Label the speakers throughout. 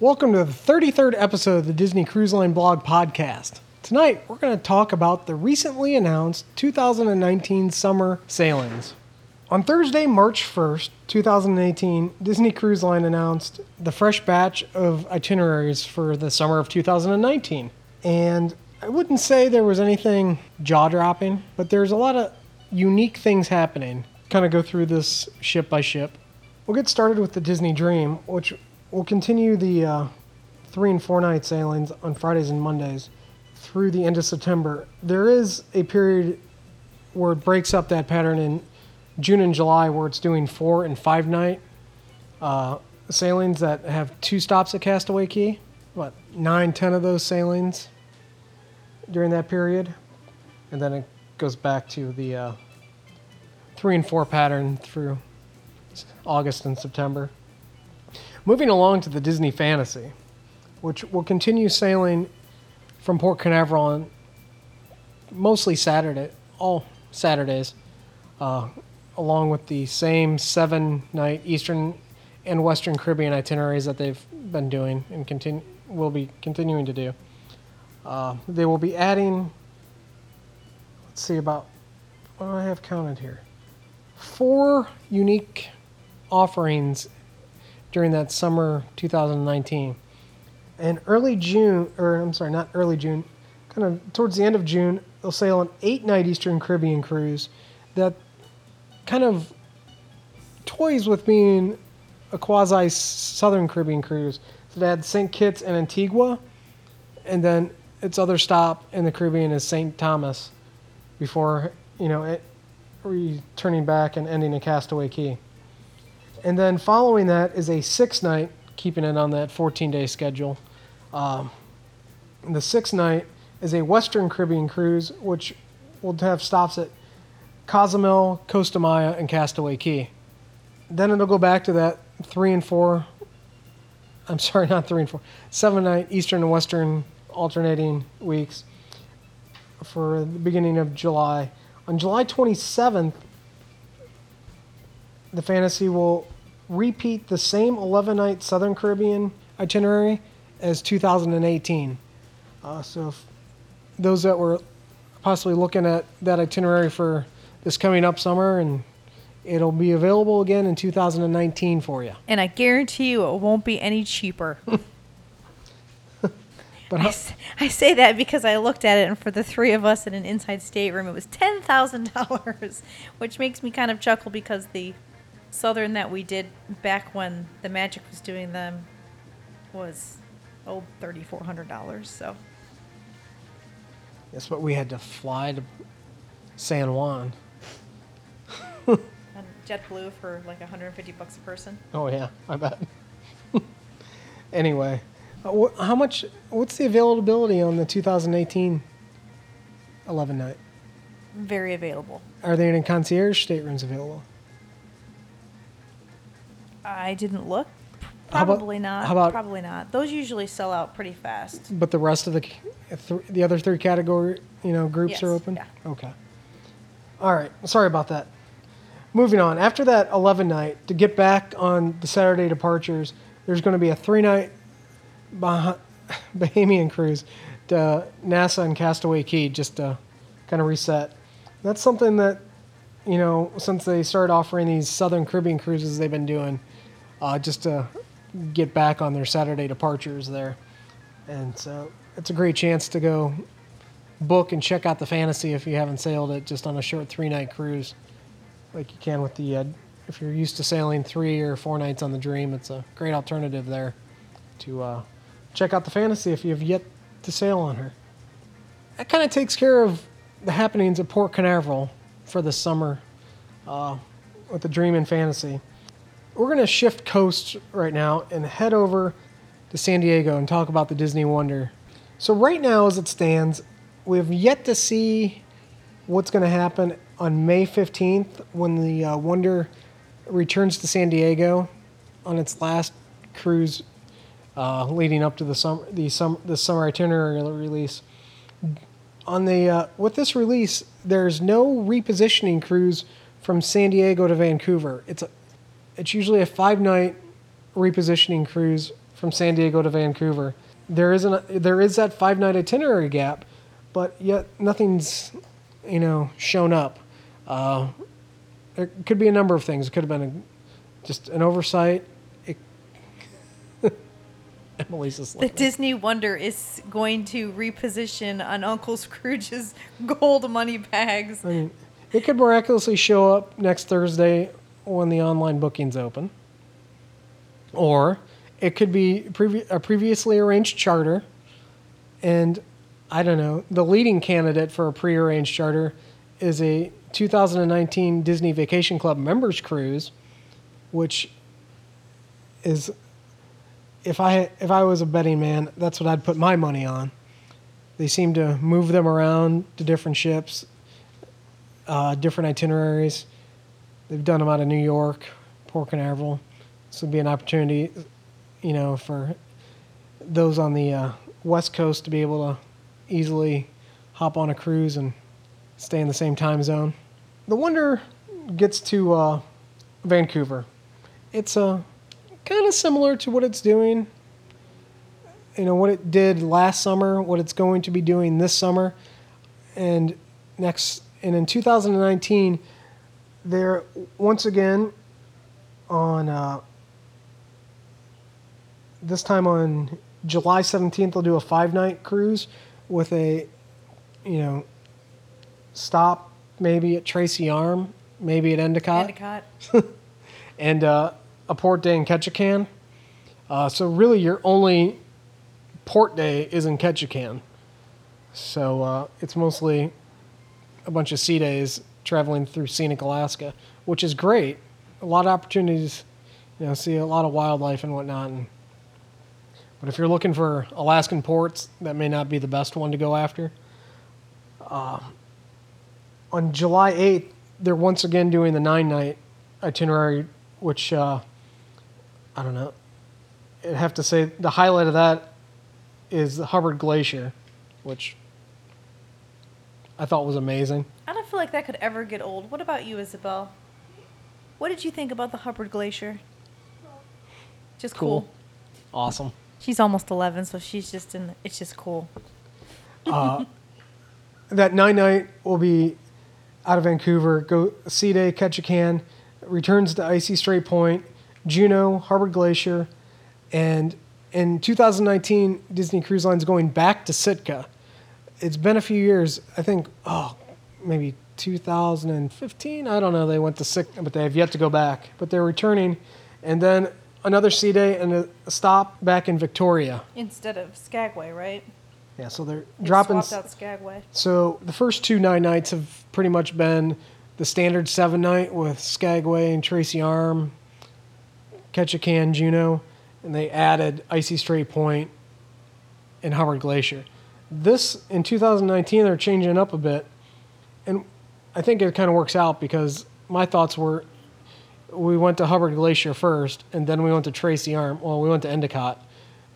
Speaker 1: Welcome to the 33rd episode of the Disney Cruise Line Blog Podcast. Tonight, we're going to talk about the recently announced 2019 summer sailings. On Thursday, March 1st, 2018, Disney Cruise Line announced the fresh batch of itineraries for the summer of 2019. And I wouldn't say there was anything jaw dropping, but there's a lot of unique things happening. Kind of go through this ship by ship. We'll get started with the Disney Dream, which will continue the uh, three and four night sailings on Fridays and Mondays through the end of September. There is a period where it breaks up that pattern in June and July where it's doing four and five night uh, sailings that have two stops at Castaway Cay. What, nine, ten of those sailings during that period. And then it goes back to the uh, three and four pattern through August and September. Moving along to the Disney Fantasy, which will continue sailing from Port Canaveral on mostly Saturday, all Saturdays, uh, along with the same seven night Eastern and Western Caribbean itineraries that they've been doing and continue will be continuing to do. Uh, they will be adding, let's see, about what do I have counted here? Four unique offerings during that summer 2019. And early June, or I'm sorry, not early June, kind of towards the end of June, they'll sail an eight night Eastern Caribbean cruise that kind of toys with being a quasi Southern Caribbean cruise. So they had St. Kitts and Antigua, and then its other stop in the Caribbean is St. Thomas before, you know, it, returning back and ending at Castaway Cay. And then following that is a six night, keeping it on that 14 day schedule. Um, the six night is a Western Caribbean cruise, which will have stops at Cozumel, Costa Maya, and Castaway Cay. Then it'll go back to that three and four. I'm sorry, not three and four. Seven night Eastern and Western alternating weeks for the beginning of July. On July 27th, the Fantasy will repeat the same 11 night Southern Caribbean itinerary as 2018. Uh, so, those that were possibly looking at that itinerary for this coming up summer, and it'll be available again in 2019 for you.
Speaker 2: And I guarantee you it won't be any cheaper.
Speaker 1: But
Speaker 2: I, I say that because I looked at it, and for the three of us in an inside stateroom, it was ten thousand dollars, which makes me kind of chuckle because the southern that we did back when the Magic was doing them was oh thirty four hundred dollars. So
Speaker 1: that's what we had to fly to San Juan.
Speaker 2: and JetBlue for like hundred and fifty bucks a person.
Speaker 1: Oh yeah, I bet. anyway, uh, wh- how much? What's the availability on the 2018 11 night?
Speaker 2: Very available.
Speaker 1: Are there any concierge staterooms available?
Speaker 2: I didn't look.
Speaker 1: How about-
Speaker 2: Probably not.
Speaker 1: how about-
Speaker 2: Probably not. Those usually sell out pretty fast.
Speaker 1: But the rest of the th- the other three category, you know, groups are open.
Speaker 2: yeah.
Speaker 1: Okay. All right. Sorry about that. Moving on. After that 11 night, to get back on the Saturday departures, there's going to be a three night bah- Bahamian cruise to Nassau and Castaway Cay just to kind of reset. That's something that, you know, since they started offering these Southern Caribbean cruises they've been doing, uh, just to get back on their Saturday departures there. And so it's a great chance to go book and check out the fantasy if you haven't sailed it just on a short three night cruise like you can with the uh, if you're used to sailing three or four nights on the dream it's a great alternative there to uh, check out the fantasy if you've yet to sail on her that kind of takes care of the happenings at port canaveral for the summer uh, with the dream and fantasy we're going to shift coast right now and head over to san diego and talk about the disney wonder so right now as it stands we have yet to see what's going to happen on May 15th when the uh, Wonder returns to San Diego on its last cruise uh, leading up to the summer the summer the summer itinerary release. On the uh, with this release, there's no repositioning cruise from San Diego to Vancouver. It's a it's usually a five night repositioning cruise from San Diego to Vancouver. There isn't there is that five night itinerary gap, but yet nothing's you know shown up. Uh, it could be a number of things. It could have been a, just an oversight. It, Emily's just
Speaker 2: The Disney Wonder is going to reposition on Uncle Scrooge's gold money bags.
Speaker 1: I mean, it could miraculously show up next Thursday when the online bookings open, or it could be previ- a previously arranged charter, and I don't know. The leading candidate for a pre-arranged charter is a 2019 Disney Vacation Club members cruise, which is if I if I was a betting man, that's what I'd put my money on. They seem to move them around to different ships, uh, different itineraries. They've done them out of New York, Port Canaveral. This would be an opportunity, you know, for those on the uh, West Coast to be able to easily hop on a cruise and stay in the same time zone. The Wonder gets to uh, Vancouver. It's uh, kind of similar to what it's doing. You know what it did last summer, what it's going to be doing this summer, and next. And in 2019, they're once again on uh, this time on July 17th. They'll do a five-night cruise with a, you know, stop maybe at Tracy Arm, maybe at Endicott
Speaker 2: Endicott.
Speaker 1: and uh, a port day in Ketchikan. Uh, so really, your only port day is in Ketchikan. So uh, it's mostly a bunch of sea days traveling through scenic Alaska, which is great. A lot of opportunities, you know, see a lot of wildlife and whatnot. And, but if you're looking for Alaskan ports, that may not be the best one to go after. Uh, on July 8th, they're once again doing the nine night itinerary, which uh, I don't know. I'd have to say the highlight of that is the Hubbard Glacier, which I thought was amazing.
Speaker 2: Feel like that could ever get old. What about you, Isabel? What did you think about the Hubbard Glacier? Just cool.
Speaker 1: Cool. Awesome.
Speaker 2: She's almost 11, so she's just in. It's just cool.
Speaker 1: Uh, that nine night will be out of Vancouver, go sea day, Ketchikan. returns to Icy Strait Point, Juneau, Hubbard Glacier, and in 2019, Disney Cruise Line's going back to Sitka. It's been a few years, I think, oh, maybe 2015. I don't know. They went to six, but they have yet to go back. But they're returning, and then another sea day and a stop back in Victoria.
Speaker 2: Instead of Skagway, right?
Speaker 1: Yeah, so they're
Speaker 2: They
Speaker 1: dropping.
Speaker 2: swapped out Skagway.
Speaker 1: So the first two nine nights have pretty much been the standard seven night with Skagway and Tracy Arm, Ketchikan, Juneau, and they added Icy Strait Point and Hubbard Glacier. This in 2019 they're changing up a bit, I think it kind of works out because my thoughts were we went to Hubbard Glacier first, and then we went to Tracy Arm. Well, we went to Endicott,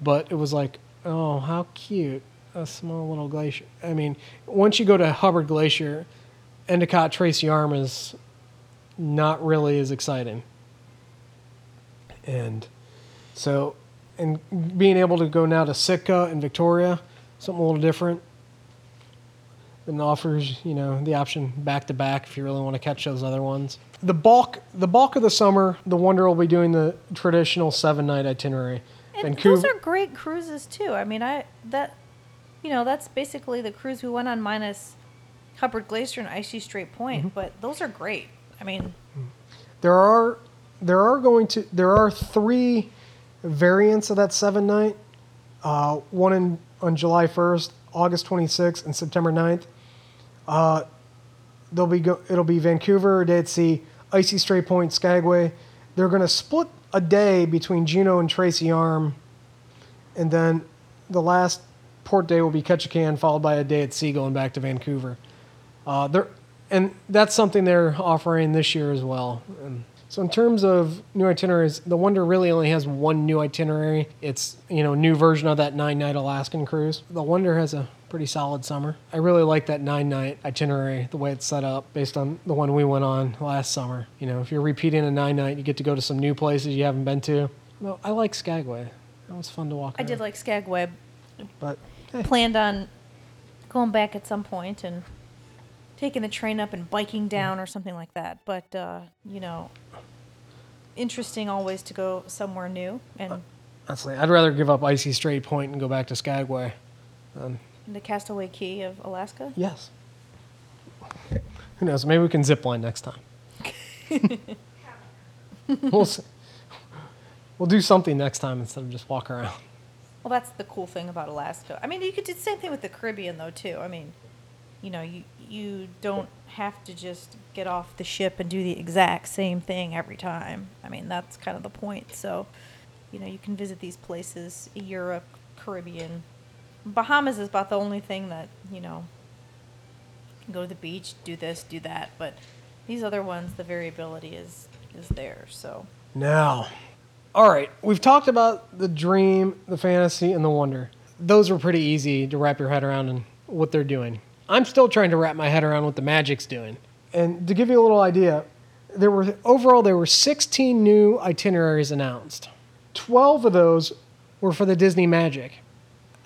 Speaker 1: but it was like, oh, how cute, a small little glacier. I mean, once you go to Hubbard Glacier, Endicott Tracy Arm is not really as exciting. And so, and being able to go now to Sitka and Victoria, something a little different, and offers you know the option back to back if you really want to catch those other ones. The bulk, the bulk of the summer, the Wonder will be doing the traditional seven night itinerary.
Speaker 2: And those are great cruises too. I mean, I that, you know, that's basically the cruise we went on minus Hubbard Glacier and Icy Strait Point.
Speaker 1: Mm-hmm.
Speaker 2: But those are great. I mean,
Speaker 1: There are there are going to there are three variants of that seven night. Uh, one in on July first, August twenty sixth, and September 9th. Uh, they'll be go, it'll be Vancouver, at sea, Icy Strait Point, Skagway. They're going to split a day between Juneau and Tracy Arm, and then the last port day will be Ketchikan, followed by a day at sea going back to Vancouver. Uh, they're, and that's something they're offering this year as well. And so in terms of new itineraries, the Wonder really only has one new itinerary. It's you know new version of that nine night Alaskan cruise. The Wonder has a pretty solid summer. I really like that nine night itinerary, the way it's set up based on the one we went on last summer. You know, if you're repeating a nine night, you get to go to some new places you haven't been to. Well, I like Skagway. That was fun to walk.
Speaker 2: I did like Skagway.
Speaker 1: but hey,
Speaker 2: Planned on going back at some point and taking the train up and biking down or something like that. But uh, you know, interesting always to go somewhere new and
Speaker 1: honestly, I'd rather give up Icy Strait Point and go back to Skagway. Um,
Speaker 2: the Castaway Cay of Alaska.
Speaker 1: yes. Who knows? Maybe we can zip line next time. we'll see. We'll do something next time instead of just walk around.
Speaker 2: Well, that's the cool thing about Alaska. I mean, you could do the same thing with the Caribbean, though, too. I mean, you know, you you don't have to just get off the ship and do the exact same thing every time. I mean, that's kind of the point. So, you know, you can visit these places, Europe, Caribbean. Bahamas is about the only thing that, you know, you go to the beach, do this, do that, but these other ones, the variability is is there. So,
Speaker 1: Now, all right, we've talked about the dream, the fantasy, and the wonder. Those were pretty easy to wrap your head around and what they're doing. I'm still trying to wrap my head around what the magic's doing. And to give you a little idea, there were overall there were 16 new itineraries announced. 12 of those were for the Disney Magic.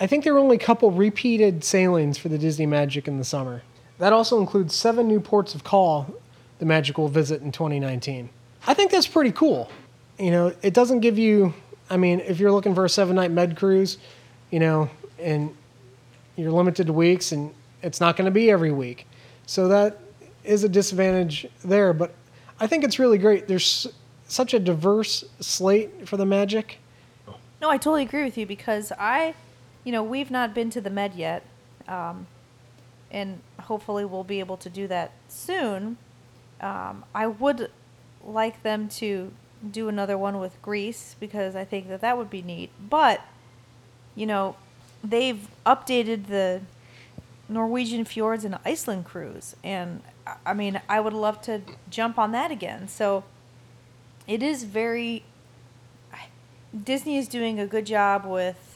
Speaker 1: I think there were only a couple repeated sailings for the Disney Magic in the summer. That also includes seven new ports of call the Magic will visit in 2019. I think that's pretty cool. You know, it doesn't give you, I mean, if you're looking for a seven night med cruise, you know, and you're limited to weeks and it's not going to be every week. So that is a disadvantage there. But I think it's really great. There's such a diverse slate for the Magic.
Speaker 2: No, I totally agree with you because I, you know, we've not been to the Med yet, um, and hopefully we'll be able to do that soon. Um, I would like them to do another one with Greece because I think that that would be neat. But, you know, they've updated the Norwegian fjords and Iceland cruise, and I- mean, I would love to jump on that again. So, it is very Disney is doing a good job with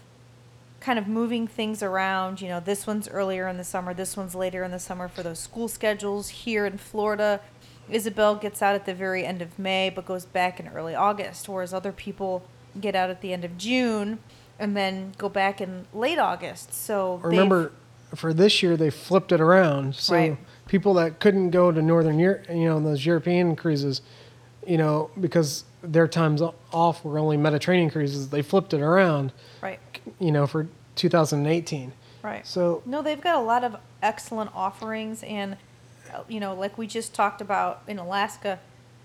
Speaker 2: kind of moving things around. You know, this one's earlier in the summer, this one's later in the summer for those school schedules. Here in Florida, Isabel gets out at the very end of May but goes back in early August, whereas other people get out at the end of June and then go back in late August. So
Speaker 1: Remember, for this year, they flipped it around. So
Speaker 2: Right.
Speaker 1: people that couldn't go to Northern Europe, you know, those European cruises, you know, because their times off were only Mediterranean cruises, they flipped it around,
Speaker 2: right,
Speaker 1: you know, for 2018.
Speaker 2: right.
Speaker 1: So
Speaker 2: No, they've got a lot of excellent offerings, and uh, you know, like we just talked about in Alaska,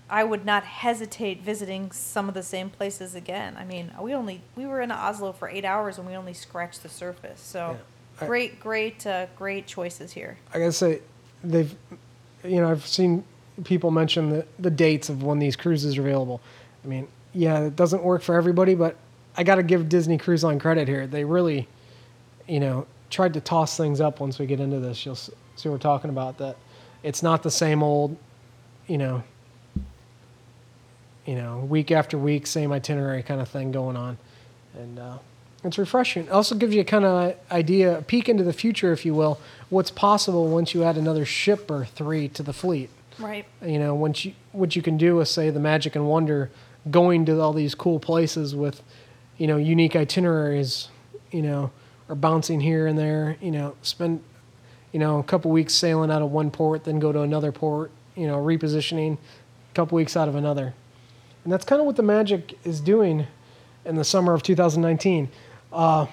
Speaker 2: I would not hesitate visiting some of the same places again. I mean, we only we were in Oslo for eight hours, and we only scratched the surface. So,
Speaker 1: Yeah. I-
Speaker 2: great, great, uh, great choices here.
Speaker 1: I gotta say, they've, you know, I've seen people mention the, the dates of when these cruises are available. I mean, yeah, it doesn't work for everybody, but I gotta give Disney Cruise Line credit here. They really, you know, tried to toss things up once we get into this. You'll see what we're talking about. That it's not the same old, you know, you know, week after week, same itinerary kind of thing going on, and uh, it's refreshing. It also gives you a kind of idea, a peek into the future, if you will, what's possible once you add another ship or three to the fleet.
Speaker 2: Right.
Speaker 1: You know, once you what you can do with say the Magic and Wonder, going to all these cool places with, you know, unique itineraries, you know, or bouncing here and there. You know, spend, you know, a couple weeks sailing out of one port, then go to another port. You know, repositioning, a couple weeks out of another, and that's kind of what the Magic is doing in the summer of 2019. Uh,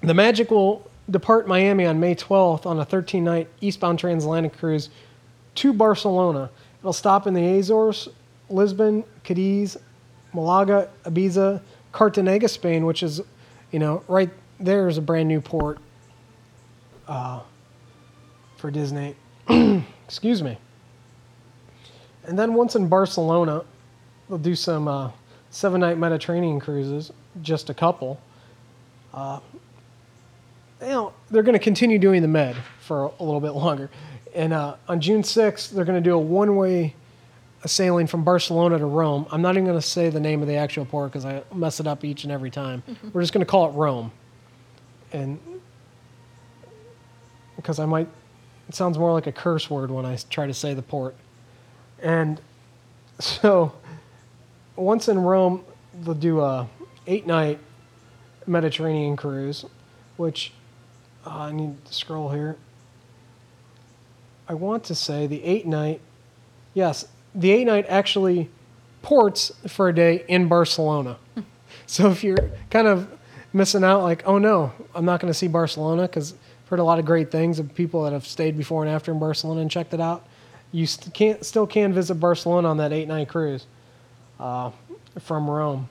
Speaker 1: the Magic will depart Miami on May 12th on a 13 night eastbound transatlantic cruise to Barcelona. It'll stop in the Azores, Lisbon, Cadiz, Malaga, Ibiza, Cartagena, Spain, which is, you know, right there is a brand new port uh, for Disney. Excuse me. And then once in Barcelona, they'll do some uh, seven night Mediterranean cruises, just a couple. Uh, you know, they're going to continue doing the Med for a little bit longer. And uh, on June 6th, they're going to do a one way sailing from Barcelona to Rome. I'm not even going to say the name of the actual port because I mess it up each and every time. We're just going to call it Rome. And because I might, it sounds more like a curse word when I try to say the port. And so once in Rome, they'll do a eight night Mediterranean cruise, which uh, I need to scroll here. I want to say the eight night, yes, the eight night actually ports for a day in Barcelona. so if you're kind of missing out, like, oh no, I'm not going to see Barcelona because I've heard a lot of great things of people that have stayed before and after in Barcelona and checked it out. You st- can't, still can visit Barcelona on that eight night cruise uh, from Rome.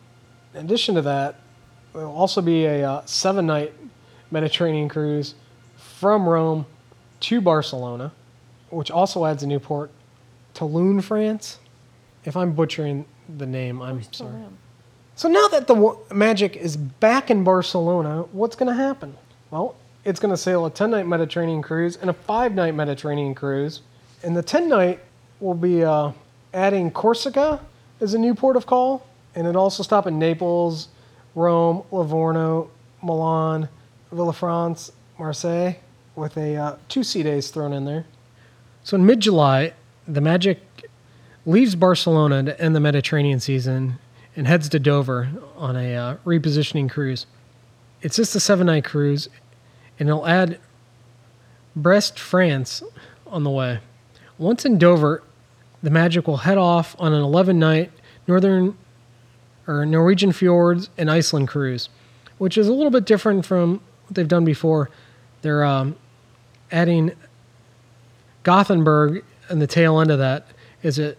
Speaker 1: In addition to that, there will also be a uh, seven night Mediterranean cruise from Rome to Barcelona, which also adds a new port, Toulon, France. If I'm butchering the name, I'm sorry.
Speaker 2: am.
Speaker 1: So now that the wa- Magic is back in Barcelona, what's going to happen? Well, it's going to sail a 10 night Mediterranean cruise and a 5 night Mediterranean cruise. And the 10 night will be uh, adding Corsica as a new port of call. And it also stop in Naples, Rome, Livorno, Milan, Villefranche, Marseille, with a uh, two sea days thrown in there. So in mid July, the Magic leaves Barcelona to end the Mediterranean season and heads to Dover on a uh, repositioning cruise. It's just a seven night cruise, and it'll add Brest, France on the way. Once in Dover, the Magic will head off on an 11 night northern or Norwegian fjords and Iceland cruise, which is a little bit different from what they've done before. They're um, adding Gothenburg and the tail end of that is it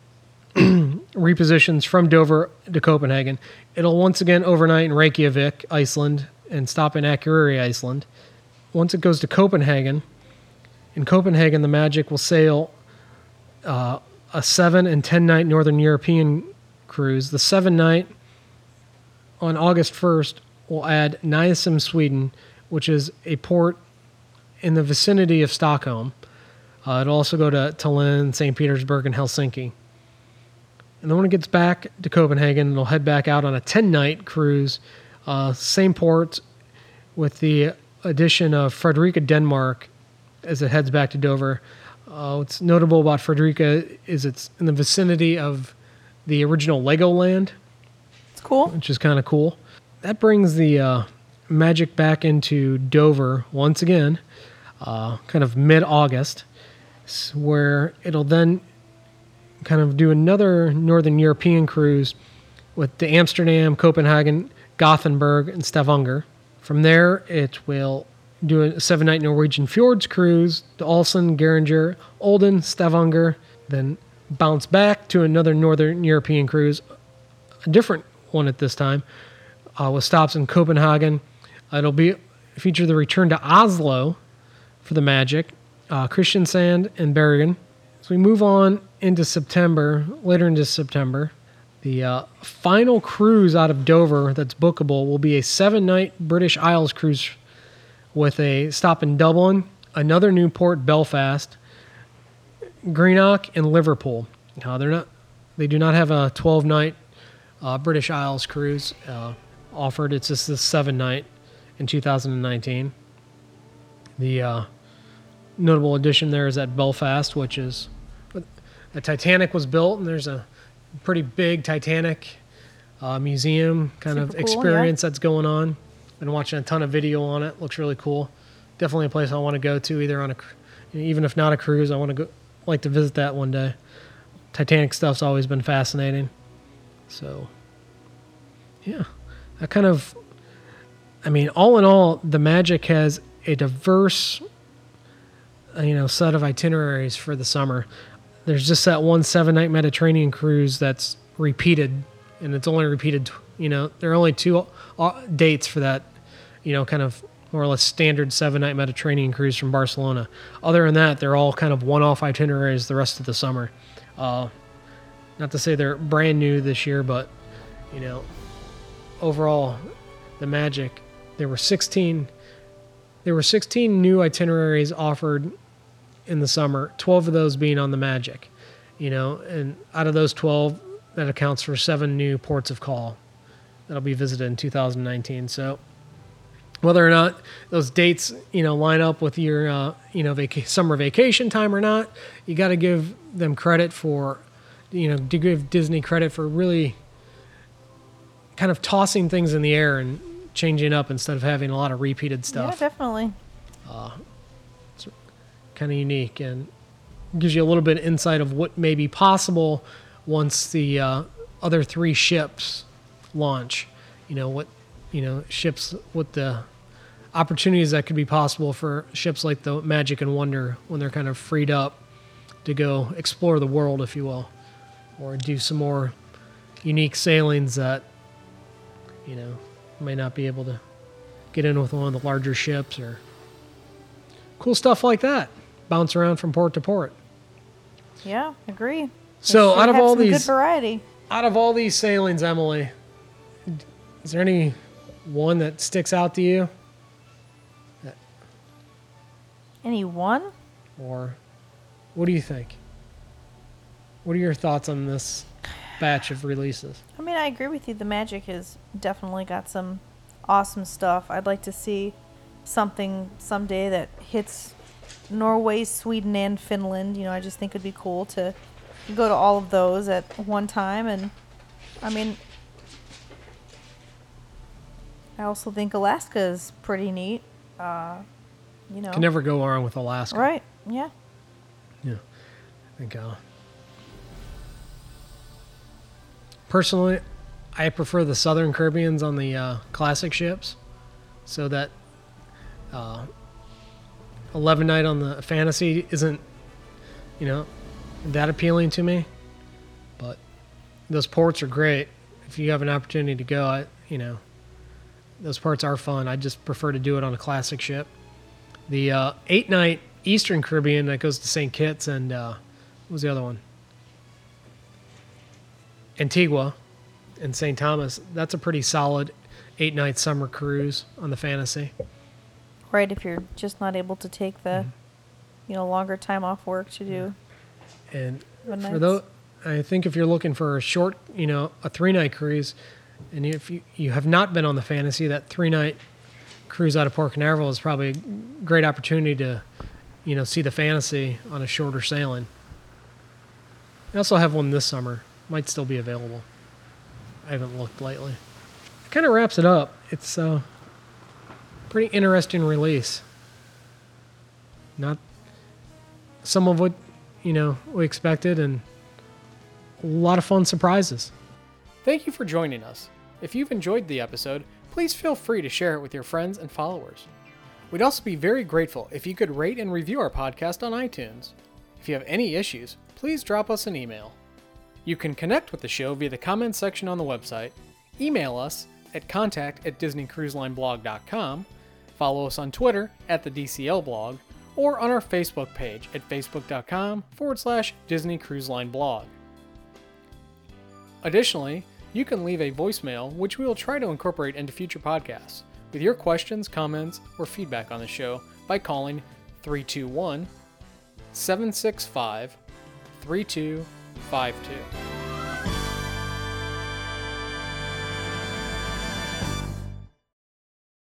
Speaker 1: repositions from Dover to Copenhagen. It'll once again overnight in Reykjavik, Iceland, and stop in Akureyri, Iceland. Once it goes to Copenhagen, in Copenhagen, the Magic will sail uh, a seven and ten night Northern European cruise. The seven night on August 1st will add Nynäshamn, Sweden, which is a port in the vicinity of Stockholm. Uh, it'll also go to Tallinn, St. Petersburg, and Helsinki. And then when it gets back to Copenhagen, it'll head back out on a 10 night cruise, uh, same port, with the addition of Fredericia, Denmark, as it heads back to Dover. Uh, what's notable about Fredericia is it's in the vicinity of the original Legoland,
Speaker 2: It's cool.
Speaker 1: which is kind of cool. That brings the uh, Magic back into Dover once again, uh, kind of mid August, where it'll then kind of do another Northern European cruise with the Amsterdam, Copenhagen, Gothenburg, and Stavanger. From there, it will do a seven night Norwegian Fjords cruise to Olsen, Geiranger, Olden, Stavanger, then bounce back to another Northern European cruise, a different one at this time, uh, with stops in Copenhagen. It'll be feature the return to Oslo for the Magic, uh, Kristiansand, and Bergen. So we move on into September, later into September. The uh, final cruise out of Dover that's bookable will be a seven night British Isles cruise with a stop in Dublin, another new port, Belfast, Greenock, and Liverpool. They're not, they do not have a 12 night uh, British Isles cruise uh, offered. It's just a seven night in 2019. The uh, notable addition there is at Belfast, which is a Titanic was built, and there's a pretty big Titanic uh, museum kind of
Speaker 2: Super cool, yeah.
Speaker 1: experience that's going on. Been watching a ton of video on it. Looks really cool. Definitely a place I want to go to, either on a, even if not a cruise. I want to go, like to visit that one day. Titanic stuff's always been fascinating. So, yeah, that kind of, I mean, all in all, the Magic has a diverse, you know, set of itineraries for the summer. There's just that one seven night Mediterranean cruise that's repeated, and it's only repeated, you know, there are only two uh, dates for that, you know, kind of more or less standard seven night Mediterranean cruise from Barcelona. Other than that, they're all kind of one off itineraries the rest of the summer. Uh, not to say they're brand new this year, but, you know, overall, the Magic, there were 16. There were 16 new itineraries offered in the summer, 12 of those being on the Magic, you know, and out of those 12, that accounts for seven new ports of call that'll be visited in 2019. So, whether or not those dates, you know, line up with your, uh, you know, vaca- summer vacation time or not, you got to give them credit for, you know, to give Disney credit for really kind of tossing things in the air and changing up instead of having a lot of repeated stuff.
Speaker 2: Yeah, definitely.
Speaker 1: Kind of unique and gives you a little bit of insight of what may be possible once the uh, other three ships launch. You know what, you know ships what the opportunities that could be possible for ships like the Magic and Wonder when they're kind of freed up to go explore the world, if you will, or do some more unique sailings that you know may not be able to get in with one of the larger ships or cool stuff like that bounce around from port to port
Speaker 2: Yeah, agree.
Speaker 1: So out of all
Speaker 2: some good
Speaker 1: these
Speaker 2: variety.
Speaker 1: out of all these sailings emily is there any one that sticks out to you
Speaker 2: Any one?
Speaker 1: or what do you think what are your thoughts on this batch of releases
Speaker 2: I mean, I agree with you. The Magic has definitely got some awesome stuff. I'd like to see something someday that hits Norway, Sweden, and Finland. You know, I just think it'd be cool to go to all of those at one time. And I mean, I also think Alaska is pretty neat. Uh, you know,
Speaker 1: can never go wrong with alaska
Speaker 2: right? Yeah.
Speaker 1: Yeah. I think uh personally I prefer the Southern Caribbeans on the uh, classic ships. So that 11 night on the fantasy isn't you know that appealing to me. But those ports are great. If you have an opportunity to go, I, you know, those parts are fun. I just prefer to do it on a classic ship. The uh, eight night Eastern Caribbean that goes to St. Kitts and uh, what was the other one? Antigua and St. Thomas. That's a pretty solid eight night summer cruise on the Fantasy.
Speaker 2: Right. If you're just not able to take the,
Speaker 1: Mm-hmm.
Speaker 2: you know, longer time off work to do.
Speaker 1: And for those, I think if you're looking for a short, you know, a three night cruise, and if you, you have not been on the Fantasy, that three night cruise out of Port Canaveral is probably a great opportunity to, you know, see the Fantasy on a shorter sailing. I also have one this summer. Might still be available. I haven't looked lately. It kind of wraps it up. It's a pretty interesting release. Not some of what you know we expected, and a lot of fun surprises. Thank you for joining us. If you've enjoyed the episode, please feel free to share it with your friends and followers. We'd also be very grateful if you could rate and review our podcast on iTunes. If you have any issues, please drop us an email. You can connect with the show via the comments section on the website, email us at contact at disneycruiselineblog.com, follow us on Twitter at the DCL blog, or on our Facebook page at facebook.com forward slash Disney Cruise Line blog. Additionally, you can leave a voicemail, which we will try to incorporate into future podcasts, with your questions, comments, or feedback on the show by calling 321 765 3252.